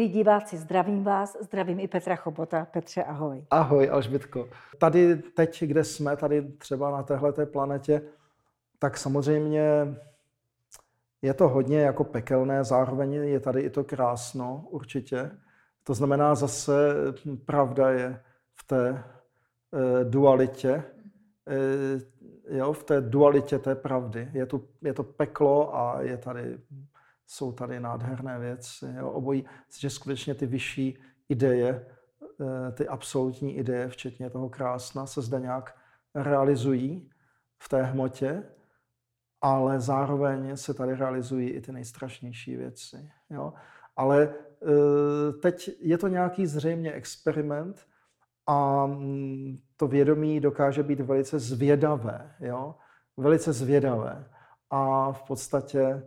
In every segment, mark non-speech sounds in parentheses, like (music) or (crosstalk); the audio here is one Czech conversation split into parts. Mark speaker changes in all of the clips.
Speaker 1: Milí diváci, zdravím vás, zdravím i Petra Chobota. Petře, ahoj.
Speaker 2: Ahoj, Alžbětko. Tady teď, kde jsme, tady třeba na téhleté planetě, tak samozřejmě je to hodně jako pekelné, zároveň je tady i to krásno, určitě. To znamená zase, pravda je v té e, dualitě, e, jo, v té dualitě té pravdy. Je, tu, je to peklo a je tady jsou tady nádherné věci. Jo. Obojí, že skutečně ty vyšší ideje, eh, ty absolutní ideje, včetně toho krásna, se zde nějak realizují v té hmotě, ale zároveň se tady realizují i ty nejstrašnější věci. Jo. Ale eh, teď je to nějaký zřejmě experiment a mm, to vědomí dokáže být velice zvědavé. Jo. Velice zvědavé. A v podstatě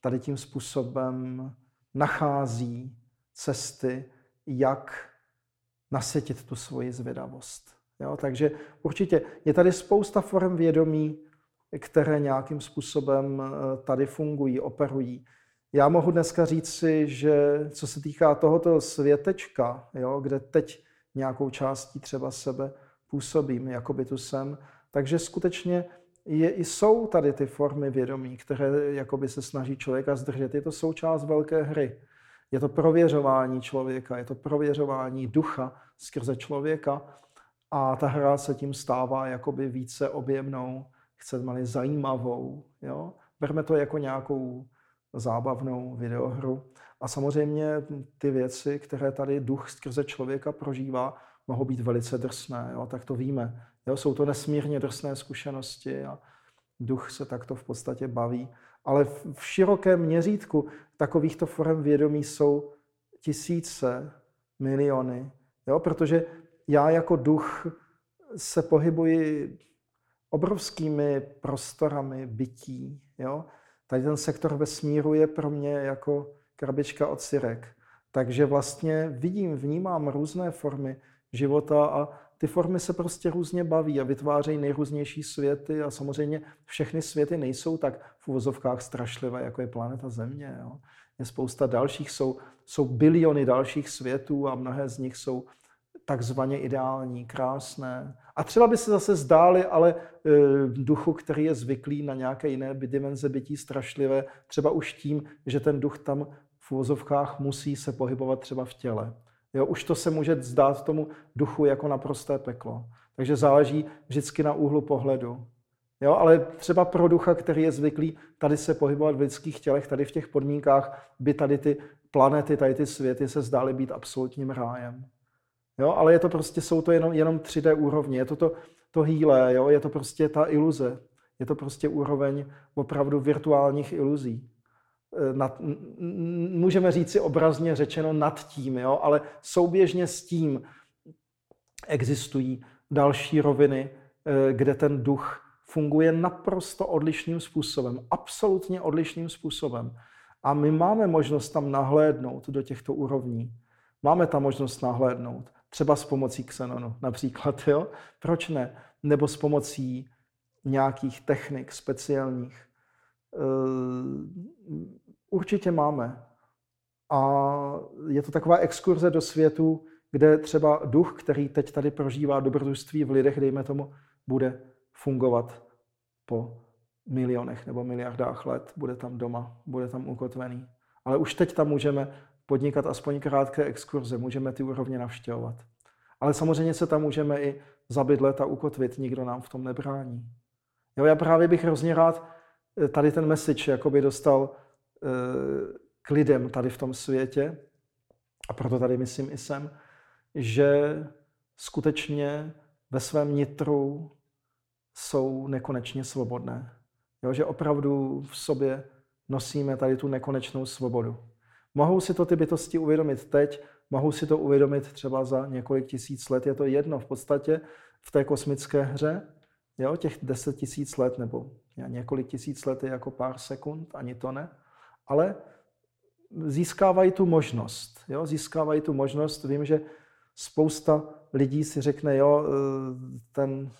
Speaker 2: tady tím způsobem nachází cesty, jak nasvětit tu svoji zvědavost. Jo? Takže určitě je tady spousta forem vědomí, které nějakým způsobem eh, tady fungují, operují. Já mohu dneska říct si, že co se týká tohoto světečka, jo, kde teď nějakou částí třeba sebe působím, jako by tu jsem, takže skutečně je, jsou tady ty formy vědomí, které jakoby se snaží člověka zdržet. Je to součást velké hry. Je to prověřování člověka, je to prověřování ducha skrze člověka a ta hra se tím stává jakoby více objemnou, chceme-li zajímavou. Jo? Berme to jako nějakou zábavnou videohru. A samozřejmě ty věci, které tady duch skrze člověka prožívá, mohou být velice drsné, jo? tak to víme. Jo? Jsou to nesmírně drsné zkušenosti a duch se takto v podstatě baví. Ale v širokém měřítku takovýchto forem vědomí jsou tisíce, miliony. Jo? Protože já jako duch se pohybuji obrovskými prostorami bytí. Jo? Tady ten sektor vesmíru je pro mě jako krabička od syrek. Takže vlastně vidím, vnímám různé formy života a ty formy se prostě různě baví a vytvářejí nejrůznější světy a samozřejmě všechny světy nejsou tak v uvozovkách strašlivé, jako je planeta Země. Jo. Je spousta dalších, jsou, jsou biliony dalších světů a mnohé z nich jsou takzvaně ideální, krásné. A třeba by se zase zdály, ale e, duchu, který je zvyklý na nějaké jiné dimenze bytí strašlivé, třeba už tím, že ten duch tam v uvozovkách musí se pohybovat třeba v těle. Jo, už to se může zdát tomu duchu jako naprosté peklo. Takže záleží vždycky na úhlu pohledu. Jo, ale třeba pro ducha, který je zvyklý tady se pohybovat v lidských tělech, tady v těch podmínkách, by tady ty planety, tady ty světy se zdály být absolutním rájem. Jo, ale je to prostě, jsou to jenom, jenom 3D úrovně, je to to, to hýlé, jo, je to prostě ta iluze. Je to prostě úroveň opravdu virtuálních iluzí. Eh, nad, můžeme říct si obrazně řečeno nad tím, jo? ale souběžně s tím existují další roviny, eh, kde ten duch funguje naprosto odlišným způsobem, absolutně odlišným způsobem. A my máme možnost tam nahlédnout do těchto úrovní. Máme tam možnost nahlédnout, třeba s pomocí Xenonu například, jo? Proč ne? Nebo s pomocí nějakých technik speciálních. Určitě máme. A je to taková exkurze do světu, kde třeba duch, který teď tady prožívá dobrodružství v lidech, dejme tomu, bude fungovat po milionech nebo miliardách let, bude tam doma, bude tam ukotvený. Ale už teď tam můžeme podnikat aspoň krátké exkurze, můžeme ty úrovně navštěvovat. Ale samozřejmě se tam můžeme i zabydlet a ukotvit, nikdo nám v tom nebrání. Jo, já právě bych hrozně rád eh, tady ten message jakoby dostal k lidem tady v tom světě, a proto tady myslím i jsem, že skutečně ve svém nitru jsou nekonečně svobodné. Jo, že opravdu v sobě nosíme tady tu nekonečnou svobodu. Mohou si to ty bytosti uvědomit teď, mohou si to uvědomit třeba za několik tisíc let. Je to jedno v podstatě v té kosmické hře. Jo, těch deset tisíc let nebo několik tisíc let je jako pár sekund, ani to ne ale získávají tu možnost. Jo? Získávají tu možnost. Vím, že spousta lidí si řekne, jo, eh, ten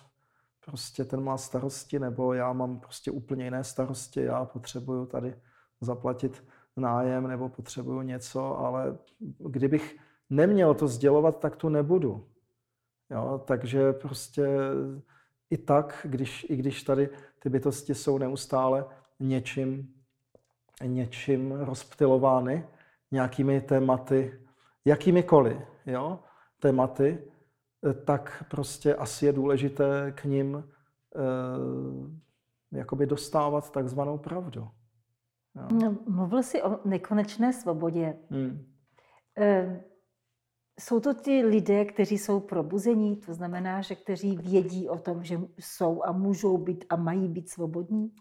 Speaker 2: prostě ten má starosti, nebo já mám prostě úplně jiné starosti, já potřebuju tady zaplatit nájem nebo potřebuju něco, ale kdybych neměl to sdělovat, tak tu nebudu. Jo, takže prostě i tak, když, i když tady ty bytosti jsou neustále něčím, něčím rozptilovány, nějakými tématy, jakýmikoliv jo, tématy, tak prostě asi je důležité k ním eh, jakoby dostávat takzvanou pravdu.
Speaker 1: Jo. No, mluvil jsi o nekonečné svobodě. Hmm. Eh, jsou to ti lidé, kteří jsou probuzení, to znamená, že kteří vědí o tom, že jsou a můžou být a mají být svobodní?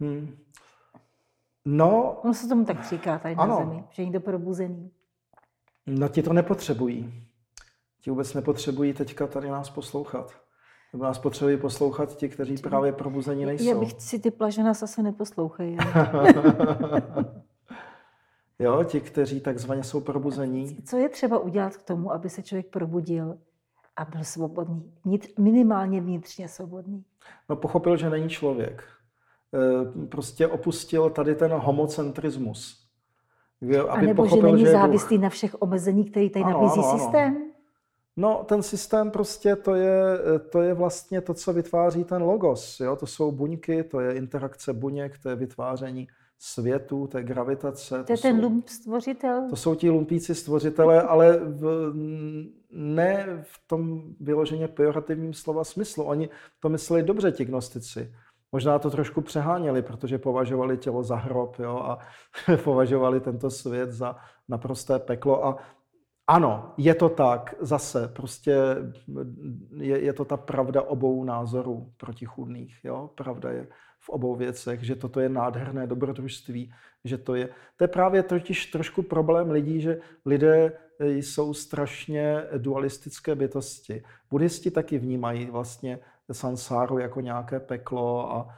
Speaker 1: Hmm.
Speaker 2: No,
Speaker 1: ono se tomu tak říká tady ano. na zemi, že někdo probuzený.
Speaker 2: No ti to nepotřebují. Ti vůbec nepotřebují teďka tady nás poslouchat. Nebo nás potřebují poslouchat ti, kteří právě probuzení nejsou.
Speaker 1: Já bych si typla, že nás asi neposlouchají. (laughs)
Speaker 2: jo, ti, kteří takzvaně jsou probuzení.
Speaker 1: Co je třeba udělat k tomu, aby se člověk probudil a byl svobodný? Minimálně vnitřně svobodný.
Speaker 2: No pochopil, že není člověk. E, prostě opustil tady ten homocentrismus.
Speaker 1: Aby a nebo pochopil, že není že závislý na všech omezení, který tady ano, nabízí ano, ano. systém?
Speaker 2: No, ten systém prostě to je, to je vlastně to, co vytváří ten logos. Jo? To jsou buňky, to je interakce buněk, to je vytváření světu, to je gravitace.
Speaker 1: To je ten lump stvořitel?
Speaker 2: To jsou ti lumpíci stvořitelé, ale v, ne v tom vyloženě pejorativním slova smyslu. Oni to mysleli dobře, ti gnostici. Možná to trošku přeháněli, protože považovali tělo za hrob jo, a (laughs) považovali tento svět za naprosté peklo. A ano, je to tak, zase, prostě je, je to ta pravda obou názorů protichůdných. Jo? Pravda je v obou věcech, že toto je nádherné dobrodružství, že to je... To je právě totiž trošku problém lidí, že lidé jsou strašně dualistické bytosti. Buddhisti taky vnímají vlastně sansáru jako nějaké peklo a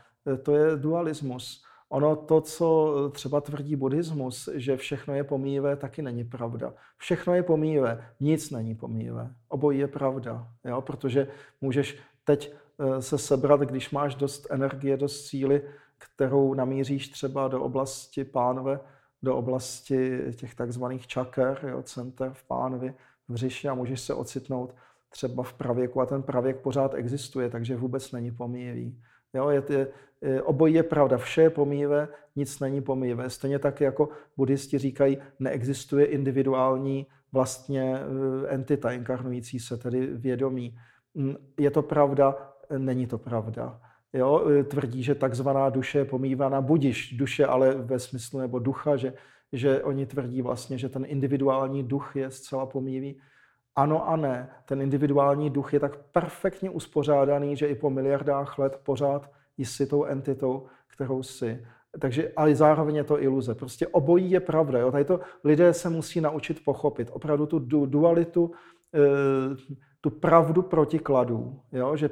Speaker 2: to je dualismus. Ono to, co třeba tvrdí buddhismus, že všechno je pomíjivé, taky není pravda. Všechno je pomíjivé, nic není pomíjivé. Obojí je pravda, jo? protože můžeš teď eh, se sebrat, když máš dost energie, dost síly, kterou namíříš třeba do oblasti pánve, do oblasti těch takzvaných čaker, jo, center v pánvi, v říši a můžeš se ocitnout třeba v pravěku a ten pravěk pořád existuje, takže vůbec není pomíjivý. Jo, je, je, obojí je pravda, vše je pomíjivé, nic není pomíjivé. Stejně tak jako buddhisti říkají, neexistuje individuální vlastně eh, entita inkarnující se, tedy vědomí. Mm, je to pravda, není to pravda. Jo, eh, tvrdí, že takzvaná duše je pomývána budiš duše, ale ve smyslu nebo ducha, že, že oni tvrdí vlastně, že ten individuální duch je zcela pomývý. Ano a ne. Ten individuální duch je tak perfektně uspořádaný, že i po miliardách let pořád jsi tou entitou, kterou jsi. Takže, ale zároveň je to iluze. Prostě obojí je pravda. Jo? Tady to lidé se musí naučit pochopit. Opravdu tu dualitu, eh, tu pravdu protikladů. Jo? Že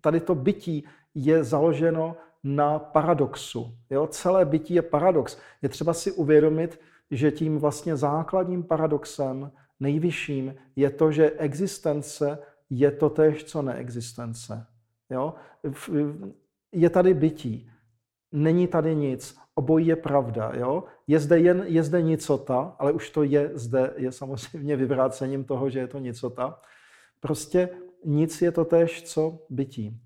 Speaker 2: tady to bytí je založeno na paradoxu. Jo? Celé bytí je paradox. Je třeba si uvědomit, že tím vlastně základním paradoxem nejvyšším je to, že existence je to tež, co neexistence. Jo? Je tady bytí, není tady nic, obojí je pravda. Jo? Je, zde jen, je zde nicota, ale už to je zde, je samozřejmě vyvrácením toho, že je to nicota. Prostě nic je to tež, co bytí.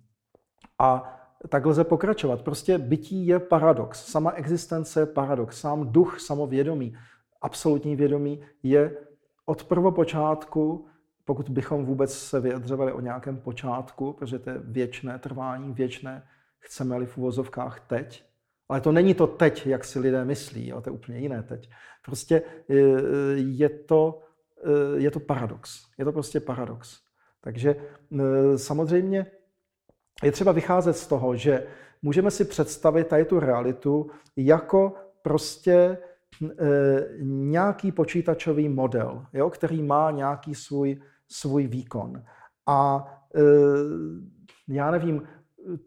Speaker 2: A tak lze pokračovat. Prostě bytí je paradox. Sama existence je paradox. Sám duch, samovědomí, absolutní vědomí je od prvopočátku, pokud bychom vůbec se vyjadřovali o nějakém počátku, protože to je věčné trvání, věčné, chceme-li v uvozovkách teď, ale to není to teď, jak si lidé myslí, jo, to je úplně jiné teď. Prostě e, je to, e, je to paradox. Je to prostě paradox. Takže e, samozřejmě je třeba vycházet z toho, že můžeme si představit tady tu realitu jako prostě nějaký počítačový model, jo, který má nějaký svůj, svůj výkon. A eh, já nevím,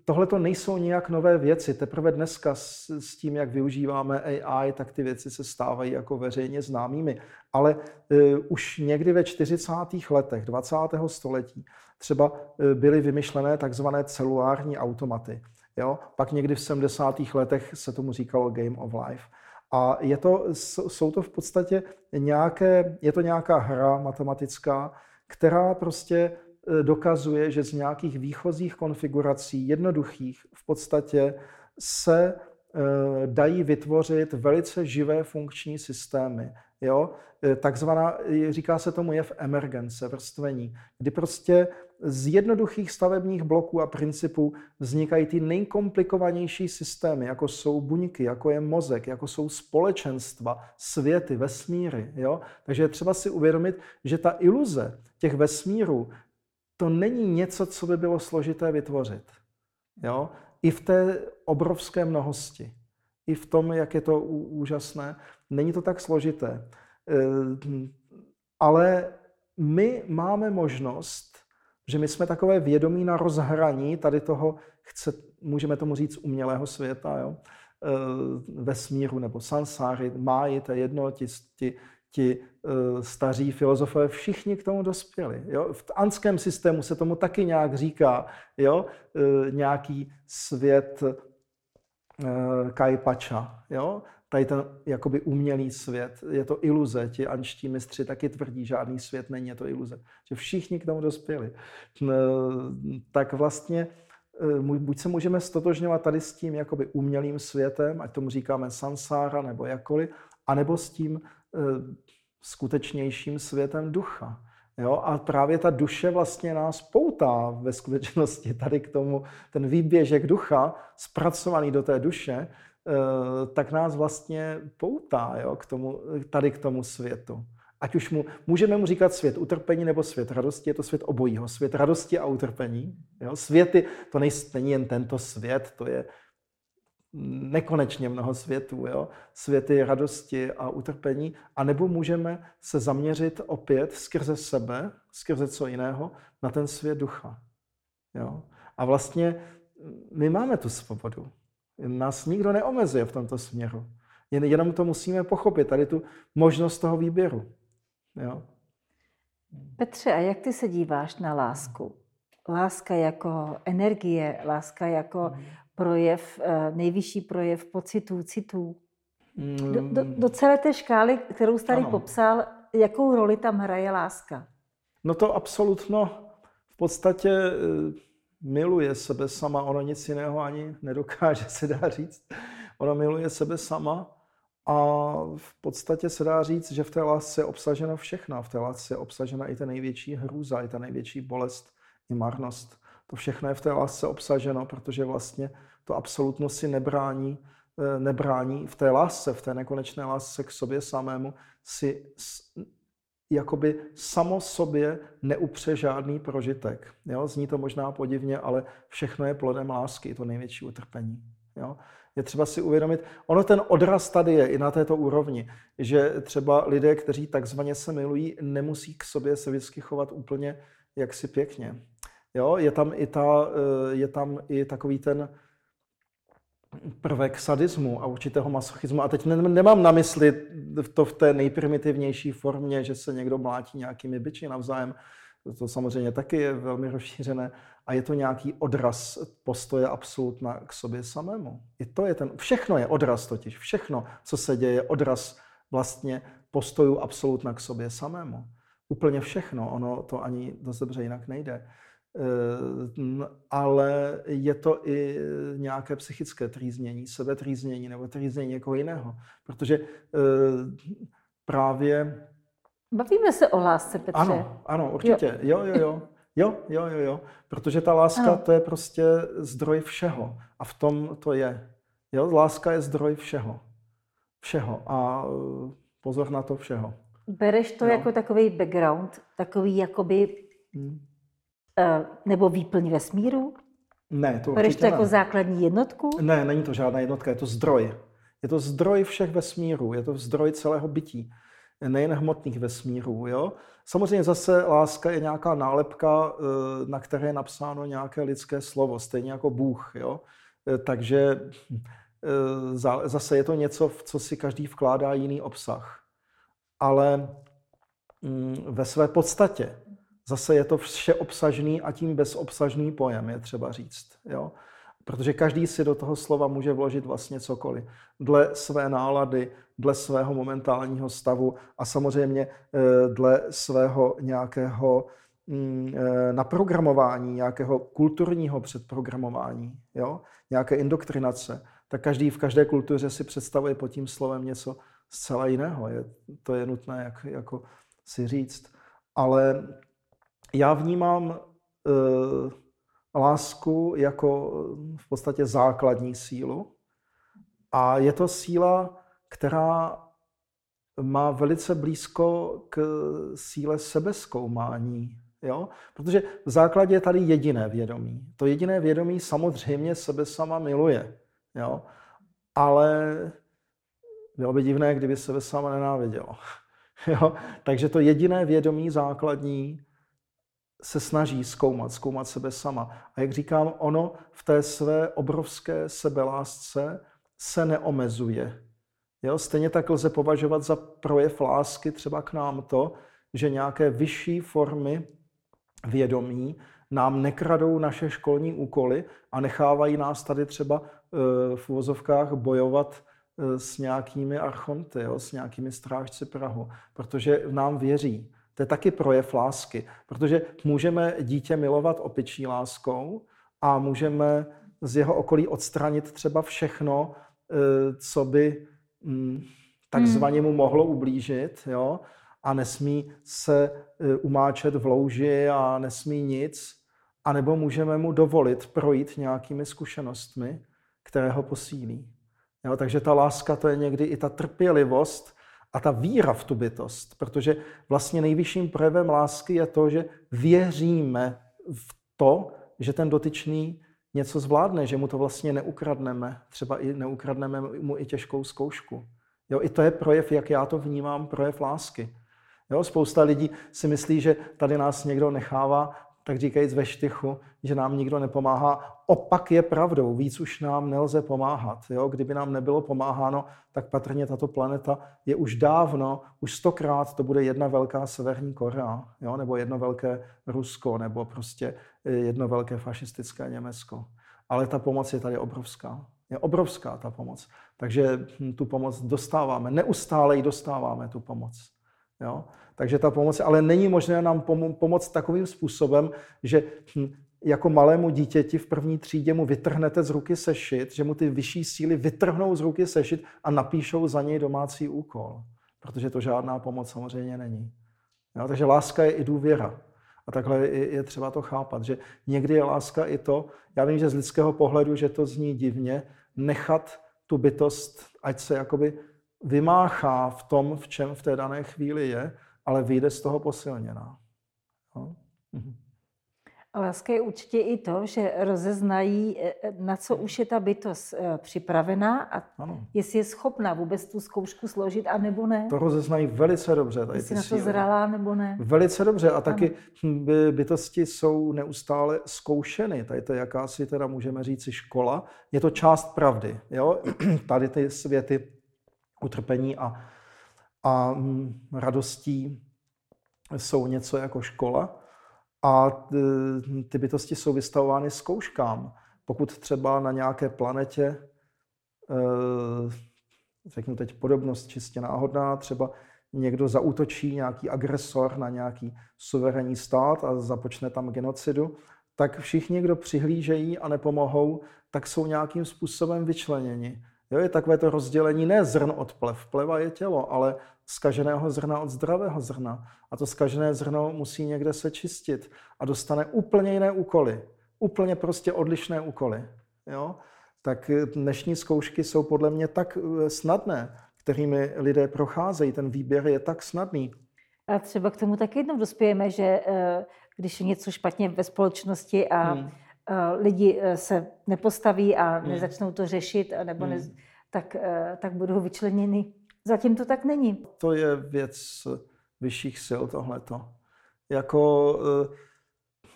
Speaker 2: tohle to nejsou nějak nové věci. Teprve dneska s, s tím, jak využíváme AI, tak ty věci se stávají jako veřejně známými. Ale uh, už někdy ve 40. letech 20. století třeba byly vymyšlené takzvané celulární automaty. Jo? Pak někdy v 70. letech se tomu říkalo Game of Life. A je to, jsou to v podstatě nějaké, je to nějaká hra matematická, která prostě e, dokazuje, že z nějakých výchozích konfigurací, jednoduchých, v podstatě se Eh, dají vytvořit velice živé funkční systémy. Jo? Eh, takzvaná, říká se tomu jev emergence, vrstvení, kdy prostě z jednoduchých stavebních bloků a principů vznikají ty nejkomplikovanější systémy, jako jsou buňky, jako je mozek, jako jsou společenstva, světy, vesmíry. Jo? Takže je třeba si uvědomit, že ta iluze těch vesmírů, to není něco, co by bylo složité vytvořit. Jo? i v té obrovské mnohosti, i v tom, jak je to úžasné. Není to tak složité. Eh, ale my máme možnost, že my jsme takové vědomí na rozhraní tady toho, chce, můžeme tomu říct, umělého světa, jo? Eh, vesmíru nebo sansáry, máji, to je jedno, ti, ti ti uh, staří filozofové všichni k tomu dospěli. Jo? V anském systému se tomu taky nějak říká, jo? Uh, nějaký svět Kajpača. Jo? Tady ten jakoby umělý svět, je to iluze. Ti anští mistři taky tvrdí, žádný svět není, je to iluze. Že všichni k tomu dospěli. Tak vlastně buď se můžeme stotožňovat tady s tím jakoby umělým světem, ať tomu říkáme sansára nebo jakkoliv, anebo s tím Eh, skutečnějším světem ducha. Jo? A právě ta duše vlastně nás poutá ve skutečnosti tady k tomu, ten výběžek ducha, zpracovaný do té duše, tak nás vlastně poutá jo? K tomu, tady k tomu světu. Ať už mu, můžeme mu říkat svět utrpení nebo svět radosti, je to svět obojího. Svět radosti a utrpení. Jo? Světy, to není jen tento svět, to je nekonečně mnoho světů, jo? světy radosti a utrpení, a nebo můžeme se zaměřit opět skrze sebe, skrze co jiného, na ten svět ducha. Jo? A vlastně my máme tu svobodu. Nás nikdo neomezuje v tomto směru. Jen, jenom to musíme pochopit, tady tu možnost toho výběru. Jo?
Speaker 1: Petře, a jak ty se díváš na lásku? Láska jako energie, láska jako projev, eh, nejvyšší projev pocitů, citů. Do, do, do celé té škály, kterou jsi tady ano. popsal, jakou roli tam hraje láska?
Speaker 2: No to absolutno v podstatě eh, miluje sebe sama, ono nic jiného ani nedokáže, se dá říct. Ona miluje sebe sama a v podstatě se dá říct, že v té lásce je obsaženo všechno. V té lásce je obsažena i ta největší hrůza, i ta největší bolest, i marnost. To všechno je v té lásce obsaženo, protože vlastně to absolutno si nebrání, eh, nebrání v té lásce, v té nekonečné lásce k sobě samému, si jakoby samo sobě neupře žádný prožitek. Jo? Zní to možná podivně, ale všechno je plodem lásky, to největší utrpení. Jo? Je třeba si uvědomit, ono ten odraz tady je i na této úrovni, že třeba lidé, kteří takzvaně se milují, nemusí k sobě se vždycky chovat úplně jaksi pěkně. Jo? Je, tam i ta, eh, je tam i takový ten prvek sadismu a určitého masochismu. A teď nemám na mysli to v té nejprimitivnější formě, že se někdo mlátí nějakými byči navzájem. To samozřejmě taky je velmi rozšířené. A je to nějaký odraz postoje absolutna k sobě samému. I to je ten, všechno je odraz totiž. Všechno, co se děje, je odraz vlastně postojů absolutna k sobě samému. Úplně všechno. Ono to ani dost dobře jinak nejde. Eh, ale je to i nějaké psychické trýznění, sebetrýznění nebo trýznění někoho jiného. Protože eh, právě...
Speaker 1: Bavíme se o lásce, Petře.
Speaker 2: Ano, ano, určitě. Jo, jo, jo. Jo, jo, jo, jo. Protože ta láska, ano. to je prostě zdroj všeho. A v tom to je. Jo, láska je zdroj všeho. Všeho. A pozor na to všeho.
Speaker 1: Bereš to jo. jako takový background, takový jakoby hmm nebo výplň vesmíru?
Speaker 2: Ne, to
Speaker 1: Bereš to jako ne. základní jednotku?
Speaker 2: Ne, není to žádná jednotka, je to zdroj. Je to zdroj všech vesmírů, je to zdroj celého bytí, nejen hmotných vesmírů. Jo? Samozřejmě zase láska je nějaká nálepka, eh, na které je napsáno nějaké lidské slovo, stejně jako Bůh. Jo? Eh, takže zase je to něco, v co si každý vkládá jiný obsah. Ale mm, ve své podstatě Zase je to vše obsažný a tím bezobsažný pojem, je třeba říct. Jo? Protože každý si do toho slova může vložit vlastně cokoliv. Dle své nálady, dle svého momentálního stavu a samozřejmě eh, dle svého nějakého mm, eh, naprogramování, nějakého kulturního předprogramování, jo? nějaké indoktrinace, tak každý v každé kultuře si představuje pod tím slovem něco zcela jiného. Je, to je nutné jak, jako si říct. Ale já vnímám uh, lásku jako v podstatě základní sílu. A je to síla, která má velice blízko k síle sebezkoumání. Jo? Protože v základě je tady jediné vědomí. To jediné vědomí samozřejmě sebe sama miluje. Jo? Ale bylo by divné, kdyby sebe sama nenávidělo. (laughs) Jo? Takže to jediné vědomí základní se snaží zkoumat, zkoumat sebe sama. A jak říkám, ono v té své obrovské sebelásce se neomezuje. Jo? Stejně tak lze považovat za projev lásky třeba k nám to, že nějaké vyšší formy vědomí nám nekradou naše školní úkoly a nechávají nás tady třeba eh, v uvozovkách bojovat eh, s nějakými archonty, jo, s nějakými strážci Prahu, protože nám věří. To je taky projev lásky, protože můžeme dítě milovat opičí láskou a můžeme z jeho okolí odstranit třeba všechno, eh, co by mm, takzvaně mu mohlo ublížit, jo? a nesmí se eh, umáčet v louži a nesmí nic, a nebo můžeme mu dovolit projít nějakými zkušenostmi, které ho posílí. Jo? Takže ta láska to je někdy i ta trpělivost, a ta víra v tu bytost, protože vlastně nejvyšším projevem lásky je to, že věříme v to, že ten dotyčný něco zvládne, že mu to vlastně neukradneme, třeba i neukradneme mu i těžkou zkoušku. Jo, I to je projev, jak já to vnímám, projev lásky. Jo, spousta lidí si myslí, že tady nás někdo nechává tak říkajíc ve štychu, že nám nikdo nepomáhá. Opak je pravdou, víc už nám nelze pomáhat. Jo? Kdyby nám nebylo pomáháno, tak patrně tato planeta je už dávno, už stokrát to bude jedna velká Severní Korea, jo? nebo jedno velké Rusko, nebo prostě jedno velké fašistické Německo. Ale ta pomoc je tady obrovská. Je obrovská ta pomoc. Takže tu pomoc dostáváme, neustále ji dostáváme, tu pomoc. Jo? Takže ta pomoc, ale není možné nám pomoct takovým způsobem, že hm, jako malému dítěti v první třídě mu vytrhnete z ruky sešit, že mu ty vyšší síly vytrhnou z ruky sešit a napíšou za něj domácí úkol. Protože to žádná pomoc samozřejmě není. Jo? Takže láska je i důvěra. A takhle je třeba to chápat, že někdy je láska i to, já vím, že z lidského pohledu, že to zní divně, nechat tu bytost, ať se jakoby vymáchá v tom, v čem v té dané chvíli je, ale vyjde z toho posilněná. No? Mhm.
Speaker 1: A láska je určitě i to, že rozeznají, e, e, na co už je ta bytost e, připravená a ano. jestli je schopná vůbec tu zkoušku složit, a nebo ne.
Speaker 2: To rozeznají velice dobře. Tady
Speaker 1: jestli na to zralá, nebo ne.
Speaker 2: Velice dobře. A taky ano. bytosti jsou neustále zkoušeny. Tady to je jakási, teda můžeme říct, škola. Je to část pravdy. Jo? (clears throat) Tady ty světy utrpení a, a mm, radostí jsou něco jako škola a ty bytosti jsou vystavovány zkouškám. Pokud třeba na nějaké planetě, e, řeknu teď podobnost čistě náhodná, třeba někdo zautočí, nějaký agresor na nějaký suverénní stát a započne tam genocidu, tak všichni, kdo přihlížejí a nepomohou, tak jsou nějakým způsobem vyčleněni. Jo, je takové to rozdělení ne zrn od plev. Pleva je tělo, ale skaženého zrna od zdravého zrna. A to skažené zrno musí někde se čistit a dostane úplně jiné úkoly. Úplně prostě odlišné úkoly. Jo? Tak dnešní zkoušky jsou podle mě tak eh, snadné, kterými lidé procházejí. Ten výběr je tak snadný.
Speaker 1: A třeba k tomu taky jednou dospějeme, že eh, když je něco špatně ve společnosti a hmm Eh, lidi eh, se nepostaví a hmm. nezačnou to řešit, nebo ne, hmm. tak, eh, tak budou vyčleněny. Zatím to tak není.
Speaker 2: To je věc vyšších sil tohleto. Jako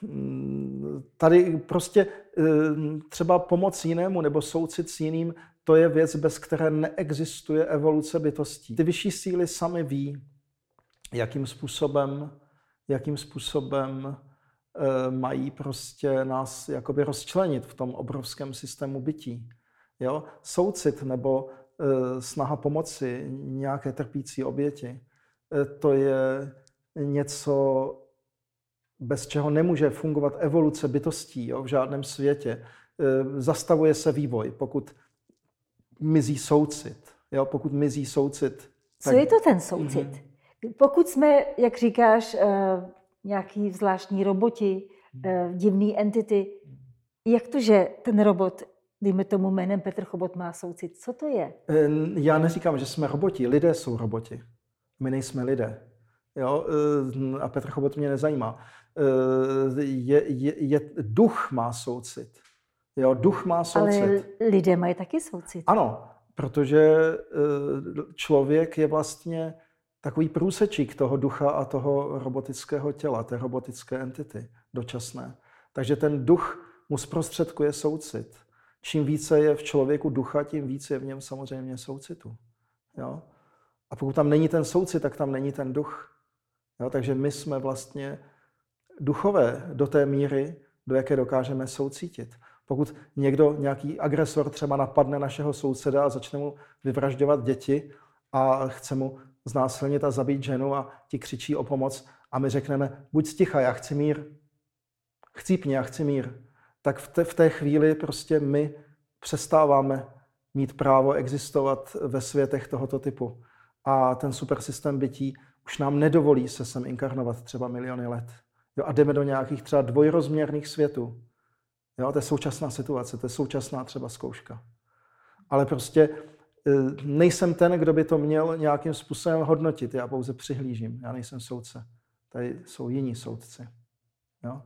Speaker 2: mm, tady prostě třeba pomoc jinému nebo soucit s jiným, to je věc, bez které neexistuje evoluce bytostí. Ty vyšší síly sami ví, jakým způsobem, jakým způsobem mají prostě nás jakoby rozčlenit v tom obrovském systému bytí. Jo? Soucit nebo snaha pomoci nějaké trpící oběti, to je něco, bez čeho nemůže fungovat evoluce bytostí jo, v žádném světě. Zastavuje se vývoj, pokud mizí soucit. Jo, pokud mizí soucit.
Speaker 1: Tak... Co je to ten soucit? Mm-hmm. Pokud jsme, jak říkáš, nějaký zvláštní roboti, divný entity, jak to, že ten robot dejme tomu jménem Petr Chobot má soucit. Co to je?
Speaker 2: Já neříkám, že jsme roboti. Lidé jsou roboti. My nejsme lidé. Jo? Eh, a Petr Chobot mě nezajímá. Eh, je, je, je, duch má soucit. Jo? Duch má soucit.
Speaker 1: Ale lidé mají taky soucit.
Speaker 2: Ano, protože eh, člověk je vlastně takový průsečík toho ducha a toho robotického těla, té robotické entity dočasné. Takže ten duch mu zprostředkuje soucit čím více je v člověku ducha, tím více je v něm samozřejmě soucitu. Jo? A pokud tam není ten soucit, tak tam není ten duch. Jo? Takže my jsme vlastně duchové do té míry, do jaké dokážeme soucítit. Pokud někdo, nějaký agresor třeba napadne našeho souseda a začne mu vyvražďovat děti a chce mu znásilnit a zabít ženu a ti křičí o pomoc a my řekneme, buď sticha, já chci mír. Chcípni, já chci mír tak v té, v té chvíli prostě my přestáváme mít právo existovat ve světech tohoto typu. A ten supersystém bytí už nám nedovolí se sem inkarnovat třeba miliony let. Jo, a jdeme do nějakých třeba dvojrozměrných světů. Jo, to je současná situace, to je současná třeba zkouška. Ale prostě nejsem ten, kdo by to měl nějakým způsobem hodnotit. Já pouze přihlížím, já nejsem soudce. Tady jsou jiní soudci. Jo?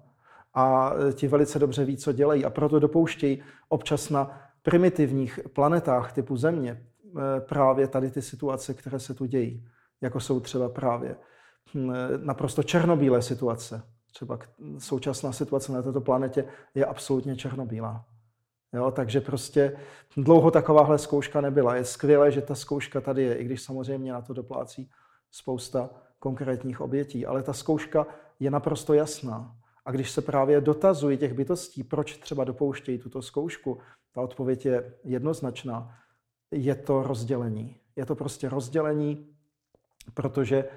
Speaker 2: a e, ti velice dobře ví, co dělají a proto dopouštějí občas na primitivních planetách typu Země e, právě tady ty situace, které se tu dějí, jako jsou třeba právě hm, naprosto černobílé situace. Třeba současná situace na této planetě je absolutně černobílá. Jo, takže prostě dlouho takováhle zkouška nebyla. Je skvělé, že ta zkouška tady je, i když samozřejmě na to doplácí spousta konkrétních obětí. Ale ta zkouška je naprosto jasná. A když se právě dotazují těch bytostí, proč třeba dopouštějí tuto zkoušku, ta odpověď je jednoznačná. Je to rozdělení. Je to prostě rozdělení, protože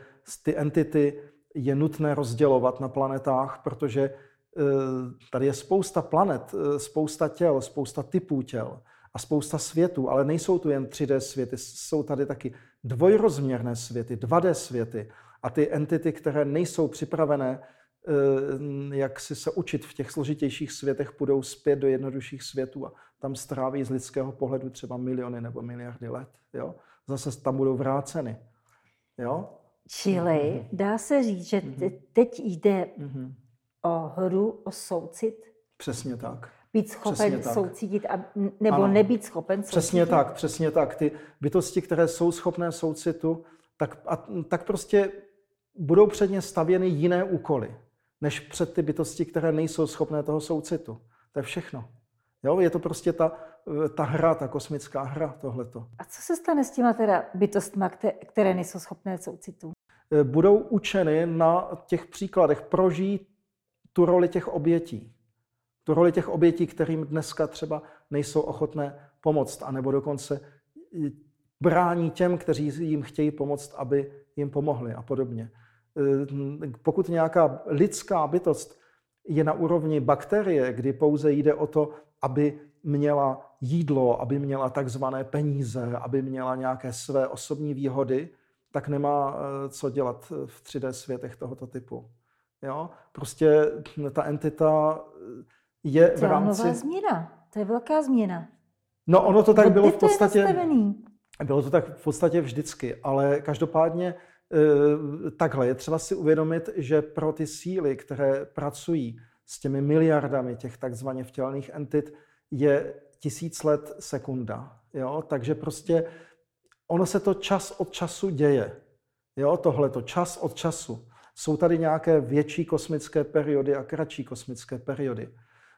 Speaker 2: ty entity je nutné rozdělovat na planetách, protože tady je spousta planet, eh, spousta těl, spousta typů těl a spousta světů, ale nejsou tu jen 3D světy, jsou tady taky dvojrozměrné světy, 2D světy. A ty entity, které nejsou připravené Eh, jak si se učit v těch složitějších světech, půjdou zpět do jednodušších světů a tam stráví z lidského pohledu třeba miliony nebo miliardy let. Jo? Zase tam budou vráceny. Jo?
Speaker 1: Čili mm-hmm. dá se říct, že mm-hmm. teď jde mm-hmm. O hru, o soucit?
Speaker 2: Přesně tak.
Speaker 1: Být schopen přesně soucítit a, nebo ano. nebýt schopen soucítit?
Speaker 2: Přesně tak, přesně tak. Ty bytosti, které jsou schopné soucitu, tak, a, tak prostě budou před ně stavěny jiné úkoly než před ty bytosti, které nejsou schopné toho soucitu. To je všechno. Jo, je to prostě ta, ta hra, ta kosmická hra, tohleto.
Speaker 1: A co se stane s těma teda bytostma, které nejsou schopné soucitu?
Speaker 2: E, budou učeny na těch příkladech prožít tu roli těch obětí. Tu roli těch obětí, kterým dneska třeba nejsou ochotné pomoct, anebo dokonce brání těm, kteří jim chtějí pomoct, aby jim pomohli a podobně. Eh, pokud nějaká lidská bytost je na úrovni bakterie, kdy pouze jde o to, aby měla jídlo, aby měla takzvané peníze, aby měla nějaké své osobní výhody, tak nemá eh, co dělat v 3D světech tohoto typu. Jo? Prostě ta entita je
Speaker 1: v rámci... nová změna. To je velká změna.
Speaker 2: No ono to tak bylo v podstatě... Bylo to tak v podstatě vždycky, ale každopádně Eh, takhle, je třeba si uvědomit, že pro ty síly, které pracují s těmi miliardami těch takzvaně vtělných entit, je tisíc let sekunda. Jo? Takže prostě ono se to čas od času děje. Jo, tohle to čas od času. Jsou tady nějaké větší kosmické periody a kratší kosmické periody.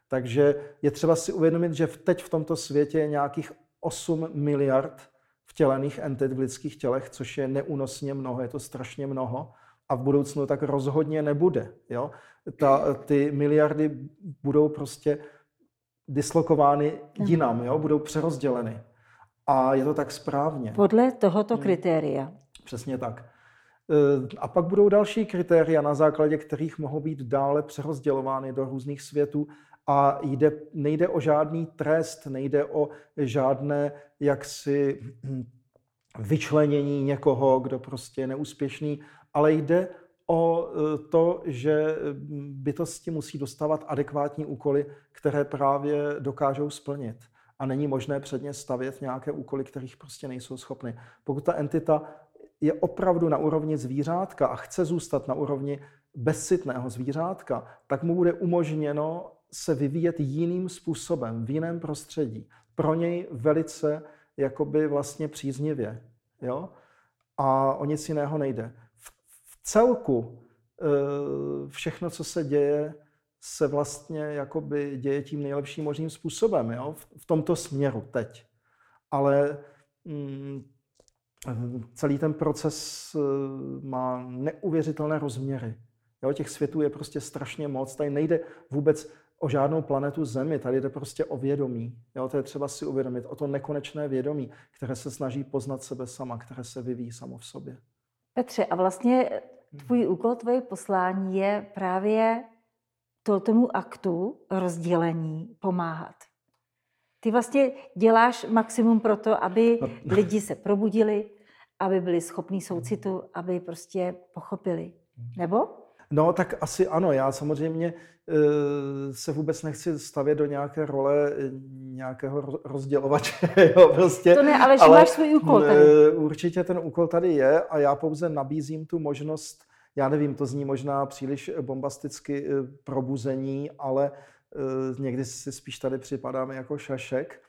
Speaker 2: Takže je třeba si uvědomit, že teď v tomto světě je nějakých 8 miliard vtělených entit v lidských tělech, což je neúnosně mnoho, je to strašně mnoho. A v budoucnu tak rozhodně nebude. Jo? Ta, ty miliardy budou prostě dislokovány jinam, jo? budou přerozděleny. A je to tak správně.
Speaker 1: Podle tohoto hmm. kritéria.
Speaker 2: Přesně tak. E, a pak budou další kritéria, na základě kterých mohou být dále přerozdělovány do různých světů a jde, nejde o žádný trest, nejde o žádné jaksi hm, vyčlenění někoho, kdo prostě je neúspěšný, ale jde o e, to, že bytosti musí dostávat adekvátní úkoly, které právě dokážou splnit. A není možné před ně stavět nějaké úkoly, kterých prostě nejsou schopny. Pokud ta entita je opravdu na úrovni zvířátka a chce zůstat na úrovni bezcitného zvířátka, tak mu bude umožněno se vyvíjet jiným způsobem, v jiném prostředí. Pro něj velice jakoby vlastně příznivě. Jo? A o nic jiného nejde. V, v celku eh, všechno, co se děje, se vlastně jakoby děje tím nejlepším možným způsobem, jo? V, v tomto směru teď. Ale mm, celý ten proces eh, má neuvěřitelné rozměry. Jo? Těch světů je prostě strašně moc. Tady nejde vůbec o žádnou planetu Zemi, tady jde prostě o vědomí. Jo, to je třeba si uvědomit, o to nekonečné vědomí, které se snaží poznat sebe sama, které se vyvíjí samo v sobě.
Speaker 1: Petře, a vlastně tvůj úkol, tvoje poslání je právě to, tomu aktu rozdělení pomáhat. Ty vlastně děláš maximum pro to, aby no. lidi se probudili, aby byli schopní soucitu, aby prostě pochopili. Nebo?
Speaker 2: No, tak asi ano. Já samozřejmě eh, se vůbec nechci stavět do nějaké role eh, nějakého rozdělovače. (laughs) Jo, prostě.
Speaker 1: To ne, ale že ale máš svůj úkol tady.
Speaker 2: Eh, určitě ten úkol tady je a já pouze nabízím tu možnost, já nevím, to zní možná příliš bombasticky probuzení, ale někdy si spíš tady připadáme jako šašek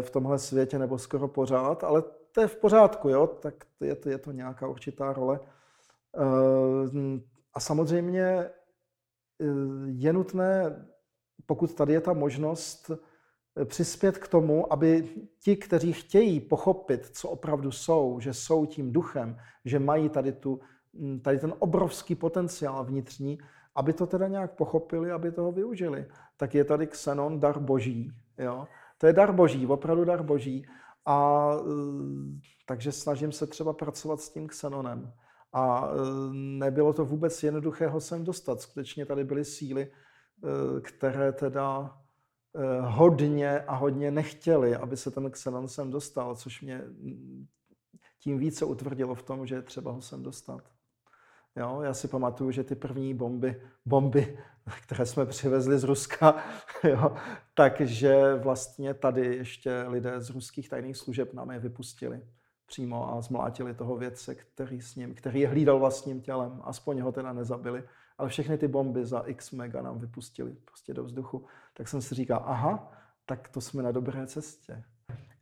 Speaker 2: v tomhle světě, nebo skoro pořád, ale to je v pořádku, jo, tak je to, je to nějaká určitá role. A samozřejmě eh, je nutné, pokud tady je ta možnost, eh, přispět k tomu, aby ti, kteří chtějí pochopit, co opravdu jsou, že jsou tím duchem, že mají tady, tu, hm, tady ten obrovský potenciál vnitřní, aby to teda nějak pochopili, aby toho využili. Tak je tady Xenon dar boží. Jo? To je dar boží, opravdu dar boží. A eh, takže snažím se třeba pracovat s tím Xenonem. A e, nebylo to vůbec jednoduché ho sem dostat. Skutečně tady byly síly, e, které teda e, hodně a hodně nechtěli, aby se ten Xenon sem dostal, což mě tím více utvrdilo v tom, že je třeba ho sem dostat. Jo, já si pamatuju, že ty první bomby, bomby, (laughs) které jsme přivezli z Ruska, (laughs) jo, takže vlastně tady ještě lidé z ruských tajných služeb nám je vypustili přímo a zmlátili toho vědce, který, s ním, který je hlídal vlastním tělem. Aspoň ho teda nezabili. Ale všechny ty bomby za x mega nám vypustili prostě do vzduchu. Tak jsem si říkal, aha, tak to jsme na dobré cestě.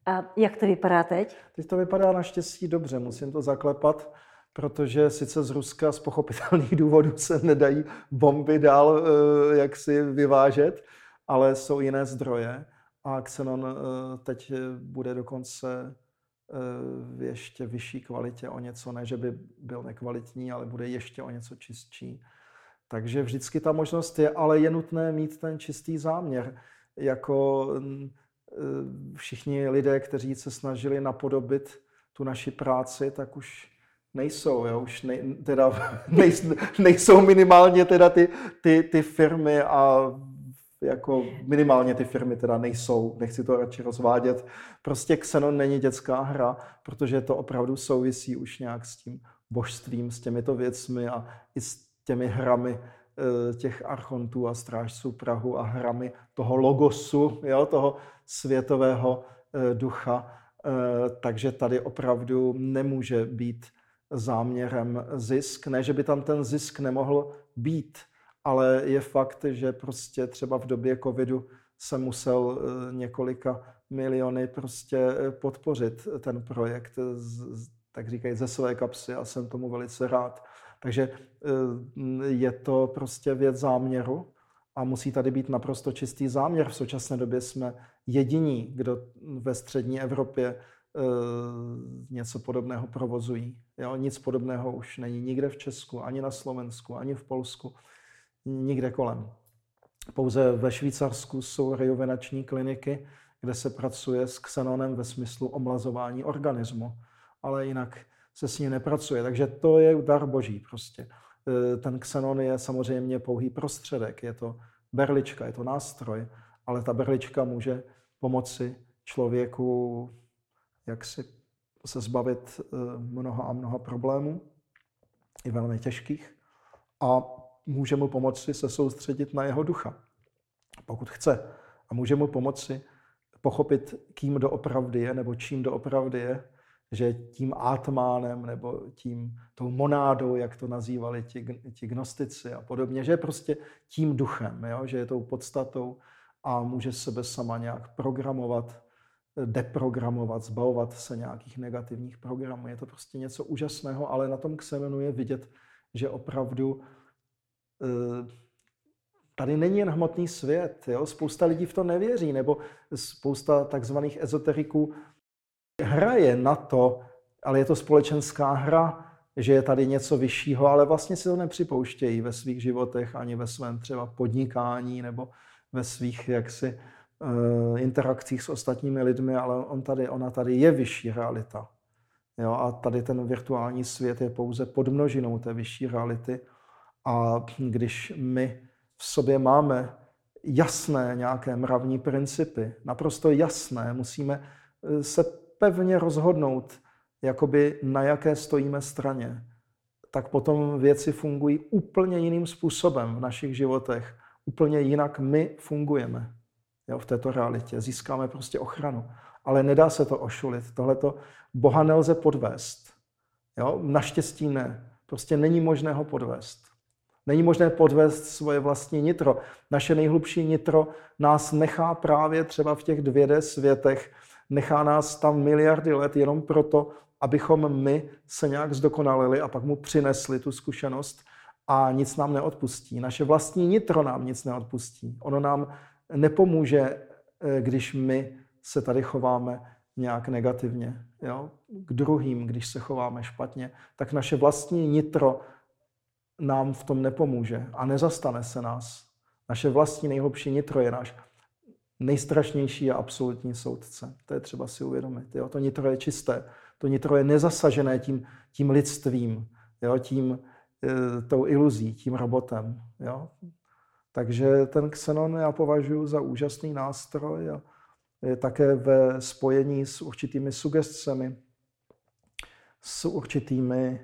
Speaker 1: A jak to vypadá teď?
Speaker 2: Teď to vypadá naštěstí dobře, musím to zaklepat, protože sice z Ruska z pochopitelných (laughs) důvodů se nedají bomby dál eh, jak si vyvážet, ale jsou jiné zdroje a Xenon eh, teď bude dokonce v ještě vyšší kvalitě o něco, ne, že by byl nekvalitní, ale bude ještě o něco čistší. Takže vždycky ta možnost je, ale je nutné mít ten čistý záměr. Jako všichni lidé, kteří se snažili napodobit tu naši práci, tak už nejsou, jo? už nej, teda (laughs) nejsou minimálně teda ty, ty, ty firmy a jako minimálně ty firmy teda nejsou, nechci to radši rozvádět. Prostě Xenon není dětská hra, protože to opravdu souvisí už nějak s tím božstvím, s těmito věcmi a i s těmi hrami eh, těch archontů a strážců Prahu a hrami toho logosu, jo, toho světového eh, ducha. Eh, takže tady opravdu nemůže být záměrem zisk. Ne, že by tam ten zisk nemohl být, ale je fakt, že prostě třeba v době covidu se musel eh, několika miliony prostě eh, podpořit ten projekt, tak říkají, ze své kapsy a jsem tomu velice rád. Takže eh, je to prostě věc záměru a musí tady být naprosto čistý záměr. V současné době jsme jediní, kdo ve střední Evropě něco podobného provozují. Jo? Nic podobného už není nikde v Česku, ani na Slovensku, ani v Polsku, nikde kolem. Pouze ve Švýcarsku jsou rejuvenační kliniky, kde se pracuje s xenonem ve smyslu omlazování organismu, ale jinak se s ním nepracuje. Takže to je dar boží prostě. E, ten xenon je samozřejmě pouhý prostředek, je to berlička, je to nástroj, ale ta berlička může pomoci člověku jak si se zbavit e, mnoha a mnoha problémů, i velmi těžkých, a může mu pomoci se soustředit na jeho ducha, pokud chce. A může mu pomoci pochopit, kým doopravdy je, nebo čím doopravdy je, že tím átmánem nebo tím, tou monádou, jak to nazývali ti, ti gnostici a podobně, že je prostě tím duchem, jo? že je tou podstatou a může sebe sama nějak programovat, deprogramovat, zbavovat se nějakých negativních programů. Je to prostě něco úžasného, ale na tom Xenonu je vidět, že opravdu eh, tady není jen hmotný svět. Jo? Spousta lidí v to nevěří, nebo spousta takzvaných ezoteriků hraje na to, ale je to společenská hra, že je tady něco vyššího, ale vlastně si to nepřipouštějí ve svých životech, ani ve svém třeba podnikání nebo ve svých jaksi interakcích s ostatními lidmi, ale on tady, ona tady je vyšší realita. Jo, a tady ten virtuální svět je pouze podmnožinou té vyšší reality. A když my v sobě máme jasné nějaké mravní principy, naprosto jasné, musíme eh, se pevně rozhodnout, jakoby na jaké stojíme straně, tak potom věci fungují úplně jiným způsobem v našich životech. Úplně jinak my fungujeme jo, v této realitě. Získáme prostě ochranu. Ale nedá se to ošulit. Tohleto Boha nelze podvést. Jo? Naštěstí ne. Prostě není možné ho podvést. Není možné podvést svoje vlastní nitro. Naše nejhlubší nitro nás nechá právě třeba v těch 2D světech Nechá nás tam miliardy let jenom proto, abychom my se nějak zdokonalili a pak mu přinesli tu zkušenost a nic nám neodpustí. Naše vlastní nitro nám nic neodpustí. Ono nám nepomůže, eh, když my se tady chováme nějak negativně. Jo? K druhým, když se chováme špatně, tak naše vlastní nitro nám v tom nepomůže a nezastane se nás. Naše vlastní nejhlubší nitro je náš nejstrašnější a absolutní soudce. To je třeba si uvědomit. Jo? To nitro je čisté. To nitro je nezasažené tím, tím lidstvím, jo? tím e, tou iluzí, tím robotem. Jo? Takže ten xenon já považuji za úžasný nástroj a je také ve spojení s určitými sugestcemi, s určitými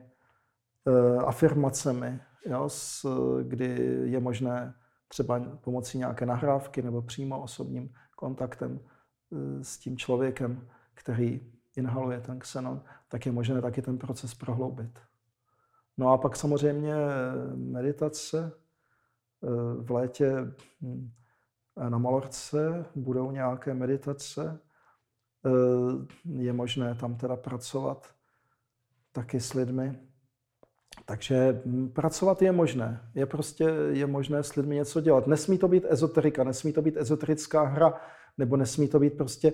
Speaker 2: e, afirmacemi, jo? S, kdy je možné třeba pomocí nějaké nahrávky nebo přímo osobním kontaktem eh, s tím člověkem, který inhaluje ten xenon, tak je možné taky ten proces prohloubit. No a pak samozřejmě meditace. Eh, v létě hm, na Malorce budou nějaké meditace. Eh, je možné tam teda pracovat taky s lidmi, takže mm, pracovat je možné. Je prostě je možné s lidmi něco dělat. Nesmí to být ezoterika, nesmí to být ezoterická hra, nebo nesmí to být prostě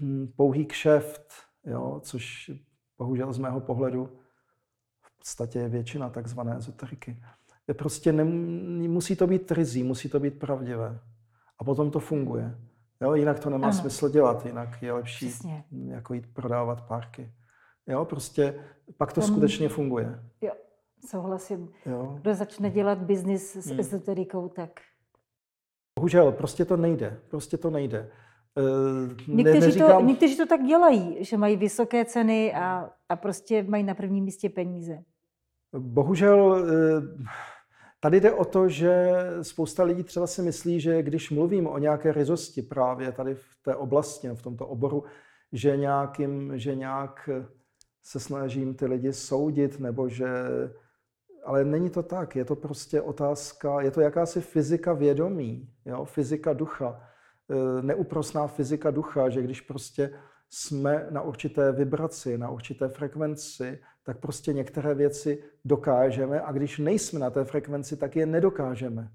Speaker 2: hm, pouhý kšeft, jo, což bohužel z mého pohledu v podstatě je většina takzvané ezoteriky. Je prostě nem, musí to být trizí, musí to být pravdivé. A potom to funguje. Jo, jinak to nemá ano. smysl dělat, jinak je lepší Přesně. jako jít prodávat párky. Jo, prostě pak to Ten, skutečně funguje.
Speaker 1: Jo, souhlasím. Jo. Kdo začne dělat biznis s hmm. ezoterikou, tak...
Speaker 2: Bohužel, prostě to nejde. Prostě to nejde.
Speaker 1: Uh, někteří, neříkám... to, někteří to tak dělají, že mají vysoké ceny a, a prostě mají na prvním místě peníze.
Speaker 2: Bohužel eh, tady jde o to, že spousta lidí třeba si myslí, že když mluvím o nějaké rizosti právě tady v té oblasti, v tomto oboru, že, nějakým, že nějak se snažím ty lidi soudit, nebo že... Ale není to tak, je to prostě otázka, je to jakási fyzika vědomí, jo? fyzika ducha, e, neúprosná fyzika ducha, že když prostě jsme na určité vibraci, na určité frekvenci, tak prostě některé věci dokážeme a když nejsme na té frekvenci, tak je nedokážeme.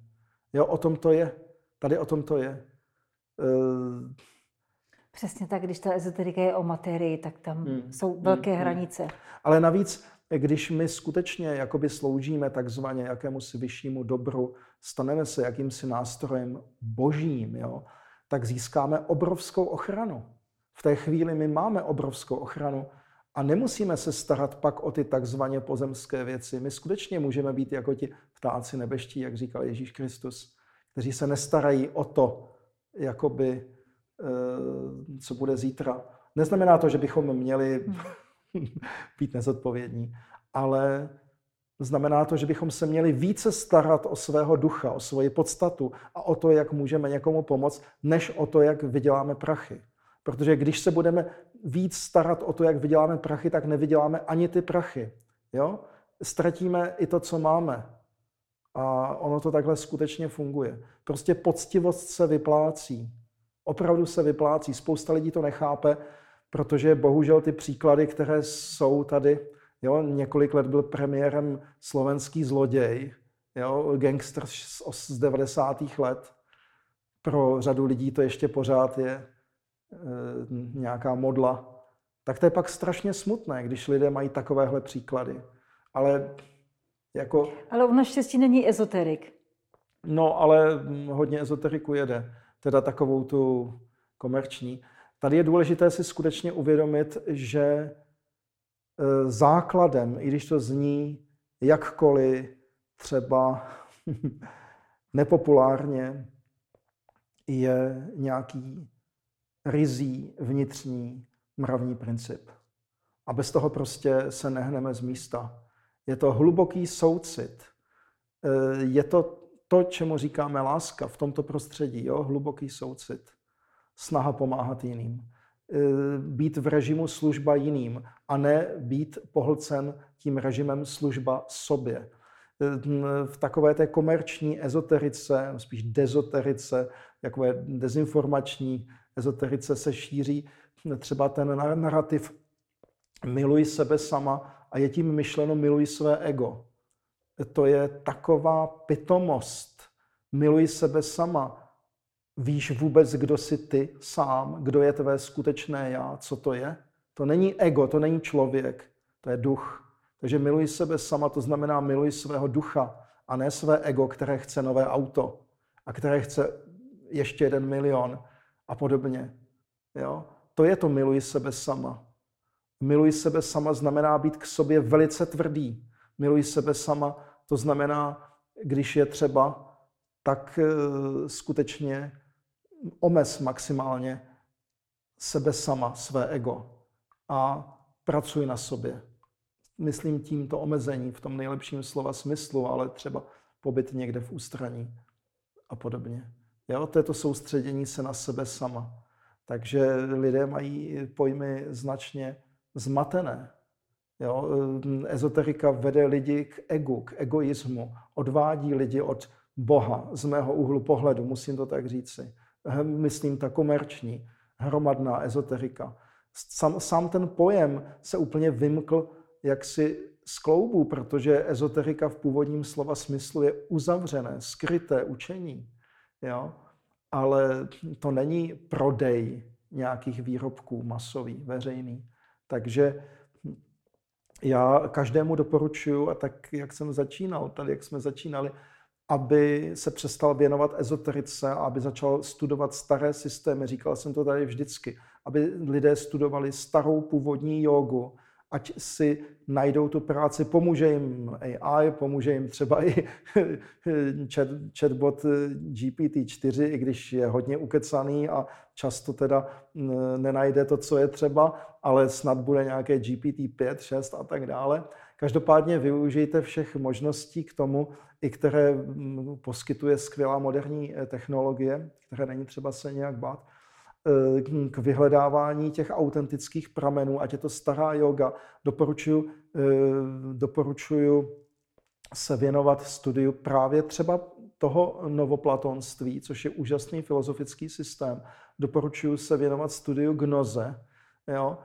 Speaker 2: Jo, o tom to je. Tady o tom to je. E,
Speaker 1: Přesně tak, když ta ezoterika je o materii, tak tam hmm. jsou velké hmm. hranice.
Speaker 2: Ale navíc, když my skutečně jakoby sloužíme takzvaně jakému si vyššímu dobru, staneme se jakýmsi nástrojem božím, jo, tak získáme obrovskou ochranu. V té chvíli my máme obrovskou ochranu a nemusíme se starat pak o ty takzvaně pozemské věci. My skutečně můžeme být jako ti ptáci nebeští, jak říkal Ježíš Kristus, kteří se nestarají o to, jakoby, eh, co bude zítra. Neznamená to, že bychom měli (laughs) být nezodpovědní, ale znamená to, že bychom se měli více starat o svého ducha, o svoji podstatu a o to, jak můžeme někomu pomoct, než o to, jak vyděláme prachy. Protože když se budeme víc starat o to, jak vyděláme prachy, tak nevyděláme ani ty prachy. Jo? Ztratíme i to, co máme. A ono to takhle skutečně funguje. Prostě poctivost se vyplácí. Opravdu se vyplácí. Spousta lidí to nechápe, protože bohužel ty příklady, které jsou tady, jo, několik let byl premiérem slovenský zloděj, jo, gangster z 90. let. Pro řadu lidí to ještě pořád je nějaká modla, tak to je pak strašně smutné, když lidé mají takovéhle příklady. Ale jako...
Speaker 1: Ale on naštěstí není ezoterik.
Speaker 2: No, ale hodně ezoteriku jede. Teda takovou tu komerční. Tady je důležité si skutečně uvědomit, že eh, základem, i když to zní jakkoliv třeba (laughs) nepopulárně, je nějaký rizí vnitřní mravní princip. A bez toho prostě se nehneme z místa. Je to hluboký soucit. E, je to to, čemu říkáme láska v tomto prostředí, jo? hluboký soucit. Snaha pomáhat jiným. E, být v režimu služba jiným a ne být pohlcen tím režimem služba sobě. E, v takové té komerční ezoterice, spíš dezoterice, takové dezinformační ezoterice se šíří třeba ten narrativ miluj sebe sama a je tím myšleno miluj své ego. To je taková pitomost. Miluj sebe sama. Víš vůbec, kdo jsi ty sám, kdo je tvé skutečné já, co to je? To není ego, to není člověk, to je duch. Takže miluj sebe sama, to znamená miluj svého ducha a ne své ego, které chce nové auto a které chce ještě jeden milion a podobně. Jo? To je to miluj sebe sama. Miluj sebe sama znamená být k sobě velice tvrdý. Miluj sebe sama, to znamená, když je třeba, tak eh, skutečně omez maximálně sebe sama, své ego a pracuj na sobě. Myslím tímto omezení v tom nejlepším slova smyslu, ale třeba pobyt někde v ústraní a podobně. Jo, to je to soustředění se na sebe sama. Takže lidé mají pojmy značně zmatené. Jo, ezoterika vede lidi k egu, k egoismu, odvádí lidi od Boha z mého úhlu pohledu, musím to tak říci. Myslím ta komerční, hromadná ezoterika. Sam, sám ten pojem se úplně vymkl jaksi z kloubu, protože ezoterika v původním slova smyslu je uzavřené, skryté učení. Jo? Ale to není prodej nějakých výrobků masový, veřejný. Takže já každému doporučuji, a tak jak jsem začínal, tady jak jsme začínali, aby se přestal věnovat ezoterice a aby začal studovat staré systémy. Říkal jsem to tady vždycky. Aby lidé studovali starou původní jogu, ať si najdou tu práci, pomůže jim AI, pomůže jim třeba i (laughs) chat, chatbot GPT-4, i když je hodně ukecaný a často teda nenajde to, co je třeba, ale snad bude nějaké GPT-5, 6 a tak dále. Každopádně využijte všech možností k tomu, i které poskytuje skvělá moderní eh, technologie, které není třeba se nějak bát k vyhledávání těch autentických pramenů, ať je to stará yoga, doporučuji, eh, doporučuji se věnovat studiu právě třeba toho novoplatonství, což je úžasný filozofický systém. Doporučuji se věnovat studiu gnoze, jo?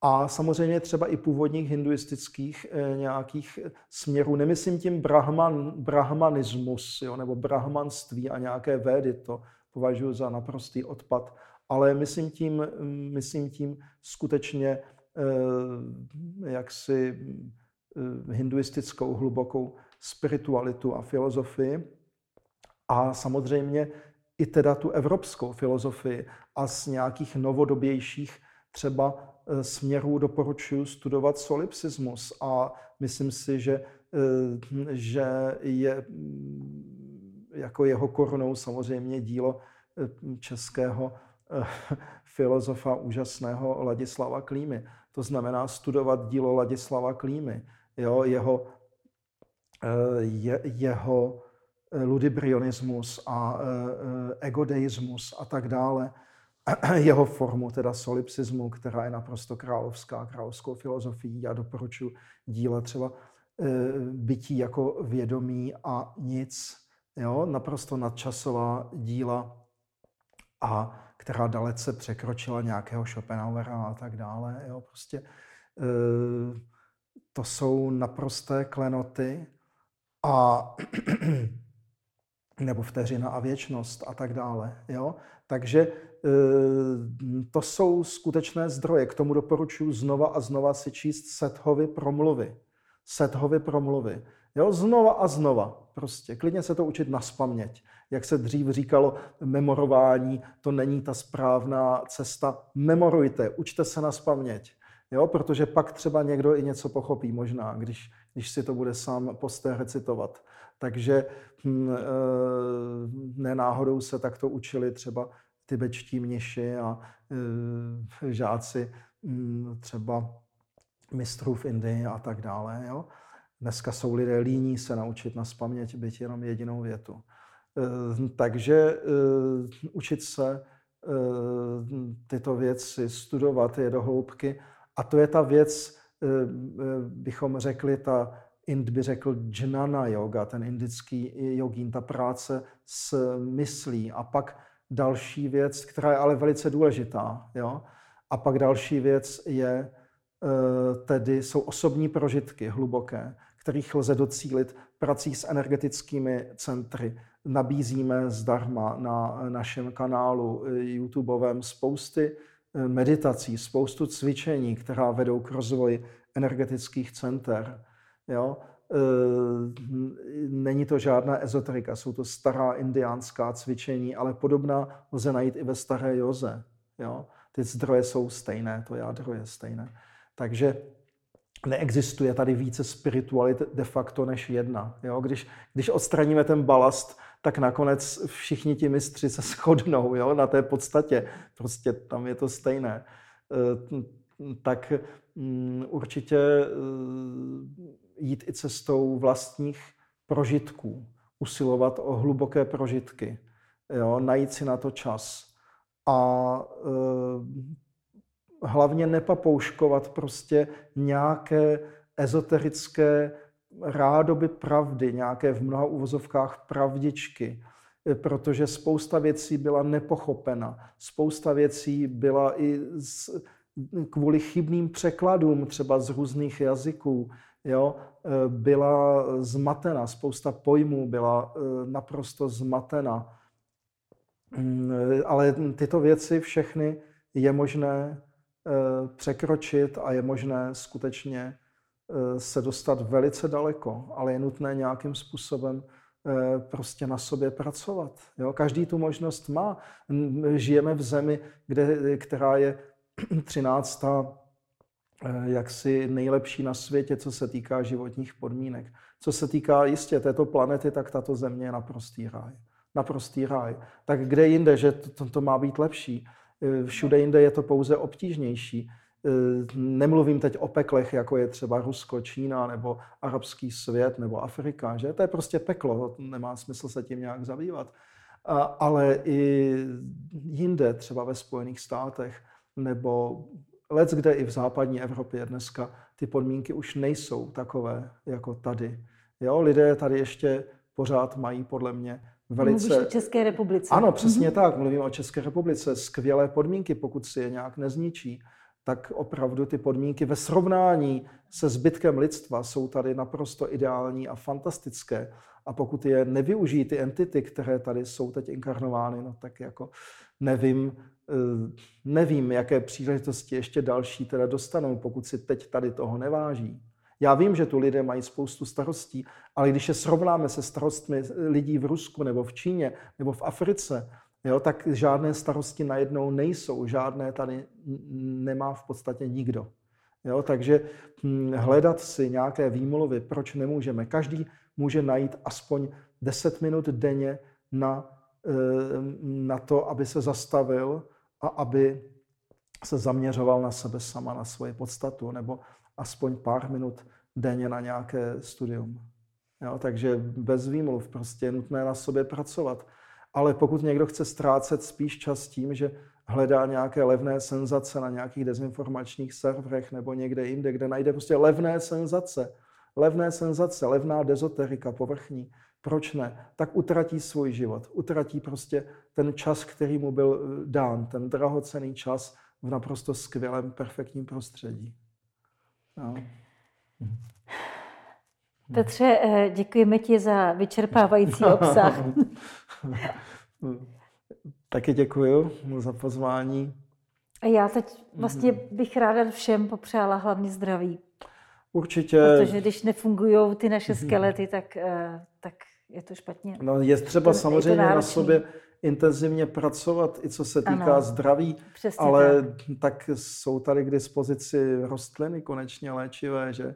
Speaker 2: a samozřejmě třeba i původních hinduistických eh, nějakých směrů. Nemyslím tím brahman, brahmanismus jo? nebo brahmanství a nějaké védy, to považuji za naprostý odpad ale myslím tím, myslím tím skutečně jaksi hinduistickou hlubokou spiritualitu a filozofii. A samozřejmě i teda tu evropskou filozofii a z nějakých novodobějších třeba e, směrů doporučuji studovat solipsismus. A myslím si, že, že je mm, jako jeho korunou samozřejmě dílo českého (laughs) filozofa úžasného Ladislava Klímy. To znamená studovat dílo Ladislava Klímy, jo, jeho, je, jeho ludibrionismus a egodeismus a tak dále (clears throat) jeho formu, teda solipsismu, která je naprosto královská, královskou filozofii. Já doporučuji díla třeba eh, bytí jako vědomí a nic, jo? naprosto nadčasová díla, a která dalece překročila nějakého Schopenhauera a tak dále. Jo? Prostě eh, to jsou naprosté klenoty a (clears throat) nebo vteřina a věčnost a tak dále. Jo? Takže eh, to jsou skutečné zdroje. K tomu doporučuji znova a znova si číst Sethovy promluvy. Sethovy promluvy. Jo, znova a znova. Prostě klidně se to učit na spaměť. Jak se dřív říkalo, memorování, to není ta správná cesta. Memorujte, učte se na spaměť. Jo, protože pak třeba někdo i něco pochopí možná, když, když si to bude sám posté recitovat. Takže hm, eh, nenáhodou se takto učili třeba tibetští mniši a eh, žáci hm, třeba mistrů v Indii a tak dále. Jo? Dneska jsou lidé líní se naučit na spaměť být jenom jedinou větu. Eh, takže učit se tyto věci, studovat je do hloubky. A to je ta věc, bychom řekli, ta Ind by řekl džnana yoga, ten indický jogín, ta práce s myslí. A pak další věc, která je ale velice důležitá. Jo? A pak další věc je, eh, tedy jsou osobní prožitky hluboké, kterých lze docílit prací s energetickými centry. Nabízíme zdarma na našem kanálu eh, YouTubeovém spousty eh, meditací, spoustu cvičení, která vedou k rozvoji energetických center. Jo? E, není to žádná ezoterika, jsou to stará indiánská cvičení, ale podobná lze najít i ve staré joze. Jo? Ty zdroje jsou stejné, to jádro je stejné. Takže neexistuje tady více spiritualit de facto než jedna. Jo? Když, když odstraníme ten balast, tak nakonec všichni ti mistři se shodnou jo? na té podstatě. Prostě tam je to stejné. E, tak mm, určitě e, jít i cestou vlastních prožitků, usilovat o hluboké prožitky, jo, najít si na to čas a e, hlavně nepapouškovat prostě nějaké ezoterické rádoby pravdy, nějaké v mnoha uvozovkách pravdičky, e, protože spousta věcí byla nepochopena, spousta věcí byla i z, kvůli chybným překladům třeba z různých jazyků, jo, e, byla zmatena, spousta pojmů byla e, naprosto zmatena. Mm, ale tyto věci všechny je možné překročit a je možné skutečně se dostat velice daleko, ale je nutné nějakým způsobem prostě na sobě pracovat. Jo? Každý tu možnost má. Žijeme v zemi, kde, která je (clears throat) 13. Eh, jaksi nejlepší na světě, co se týká životních podmínek. Co se týká jistě této planety, tak tato země je naprostý ráj. Naprostý ráj. Tak kde jinde, že to, to, má být lepší? Eh, všude jinde je to pouze obtížnější. Eh, nemluvím teď o peklech, jako je třeba Rusko, Čína, nebo arabský svět, nebo Afrika. Že? To je prostě peklo, nemá smysl se tím nějak zabývat. Ale i jinde, třeba ve Spojených státech, nebo Lec, kde i v západní Evropě dneska ty podmínky už nejsou takové jako tady. Jo, lidé tady ještě pořád mají podle mě velice...
Speaker 1: Mluvíš o České republice.
Speaker 2: Ano, přesně mm-hmm. tak. Mluvím o České republice. Skvělé podmínky, pokud si je nějak nezničí, tak opravdu ty podmínky ve srovnání se zbytkem lidstva jsou tady naprosto ideální a fantastické. A pokud je nevyužijí ty entity, které tady jsou teď inkarnovány, no tak jako nevím, eh, nevím, jaké příležitosti ještě další teda dostanou, pokud si teď tady toho neváží. Já vím, že tu lidé mají spoustu starostí, ale když je srovnáme se starostmi lidí v Rusku nebo v Číně nebo v Africe, jo, tak žádné starosti najednou nejsou, žádné tady nemá v podstatě nikdo. Jo, takže hm, hledat si nějaké výmluvy, proč nemůžeme. Každý může najít aspoň 10 minut denně na, eh, na to, aby se zastavil a aby se zaměřoval na sebe sama, na svoji podstatu, nebo aspoň pár minut denně na nějaké studium. Jo, takže bez výmluv prostě je nutné na sobě pracovat. Ale pokud někdo chce ztrácet spíš čas tím, že hledá nějaké levné senzace na nějakých dezinformačních serverech nebo někde jinde, kde najde prostě levné senzace, levné senzace, levná dezoterika povrchní, proč ne, tak utratí svůj život. Utratí prostě ten čas, který mu byl eh, dán, ten drahocený čas v naprosto skvělém, perfektním prostředí. No.
Speaker 1: Petře, eh, děkujeme ti za vyčerpávající obsah. (laughs)
Speaker 2: Taky děkuji za pozvání.
Speaker 1: A já teď vlastně bych ráda všem popřála hlavně zdraví.
Speaker 2: Určitě.
Speaker 1: Protože když nefungují ty naše (laughs) skelety, tak, eh, tak je to špatně.
Speaker 2: No, je třeba to, samozřejmě je na sobě intenzivně pracovat, i co se týká ano, zdraví, ale tak. tak jsou tady k dispozici rostliny konečně léčivé, že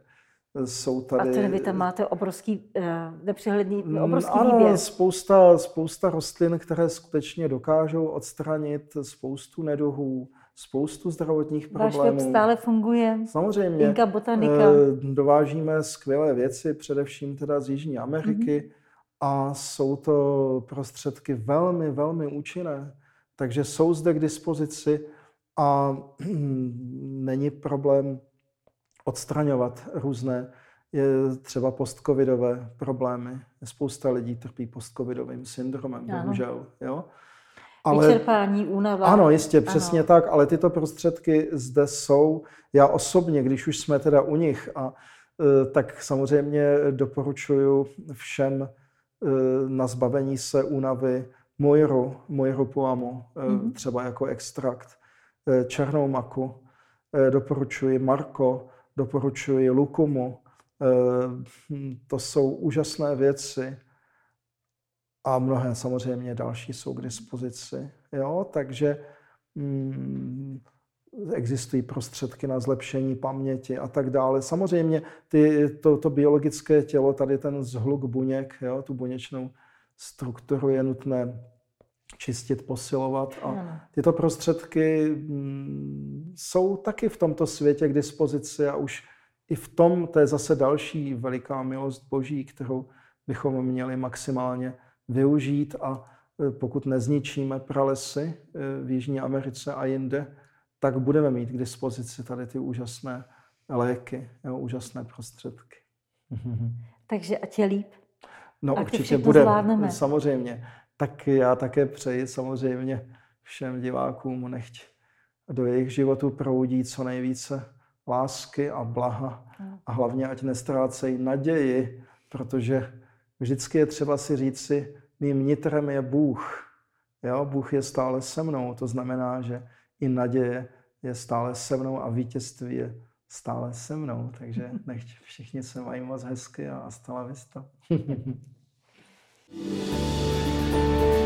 Speaker 2: jsou tady...
Speaker 1: A ten vy tam máte obrovský, uh, nepřehledný,
Speaker 2: mm,
Speaker 1: obrovský
Speaker 2: ano,
Speaker 1: výběr.
Speaker 2: spousta, spousta rostlin, které skutečně dokážou odstranit spoustu neduhů, spoustu zdravotních problémů. Váš
Speaker 1: web stále funguje.
Speaker 2: Samozřejmě.
Speaker 1: Inka Botanika.
Speaker 2: Eh, dovážíme skvělé věci, především teda z Jižní Ameriky mm-hmm. a jsou to prostředky velmi, velmi účinné. Takže jsou zde k dispozici a (clears throat) není problém odstraňovat různé je třeba postcovidové problémy. Spousta lidí trpí postcovidovým syndromem, ano. bohužel. Jo?
Speaker 1: Ale, Vyčerpání, únava.
Speaker 2: Ano, jistě, přesně ano. tak, ale tyto prostředky zde jsou. Já osobně, když už jsme teda u nich, a, e, tak samozřejmě doporučuji všem e, na zbavení se únavy mojru, mojru puamu, mm-hmm. třeba jako extrakt, černou maku, doporučuji Marko, doporučuji Lukumu. To jsou úžasné věci a mnohé samozřejmě další jsou k dispozici. Jo? Takže mm, existují prostředky na zlepšení paměti a tak dále. Samozřejmě ty, to, to biologické tělo, tady ten zhluk buněk, jo, tu buněčnou strukturu je nutné čistit, posilovat. A tyto prostředky mm, jsou taky v tomto světě k dispozici a už i v tom, to je zase další veliká milost Boží, kterou bychom měli maximálně využít a e, pokud nezničíme pralesy e, v Jižní Americe a jinde, tak budeme mít k dispozici tady ty úžasné léky, jo, úžasné prostředky. (laughs)
Speaker 1: Takže ať je líp.
Speaker 2: No a určitě bude. Samozřejmě. Tak já také přeji samozřejmě všem divákům, nechť do jejich životů proudí co nejvíce lásky a blaha a hlavně ať nestrácejí naději, protože vždycky je třeba si říci, mým nitrem je Bůh. Jo, Bůh je stále se mnou, to znamená, že i naděje je stále se mnou a vítězství je stále se mnou. Takže (laughs) nechť všichni se mají moc hezky a stala vista. (laughs) thank you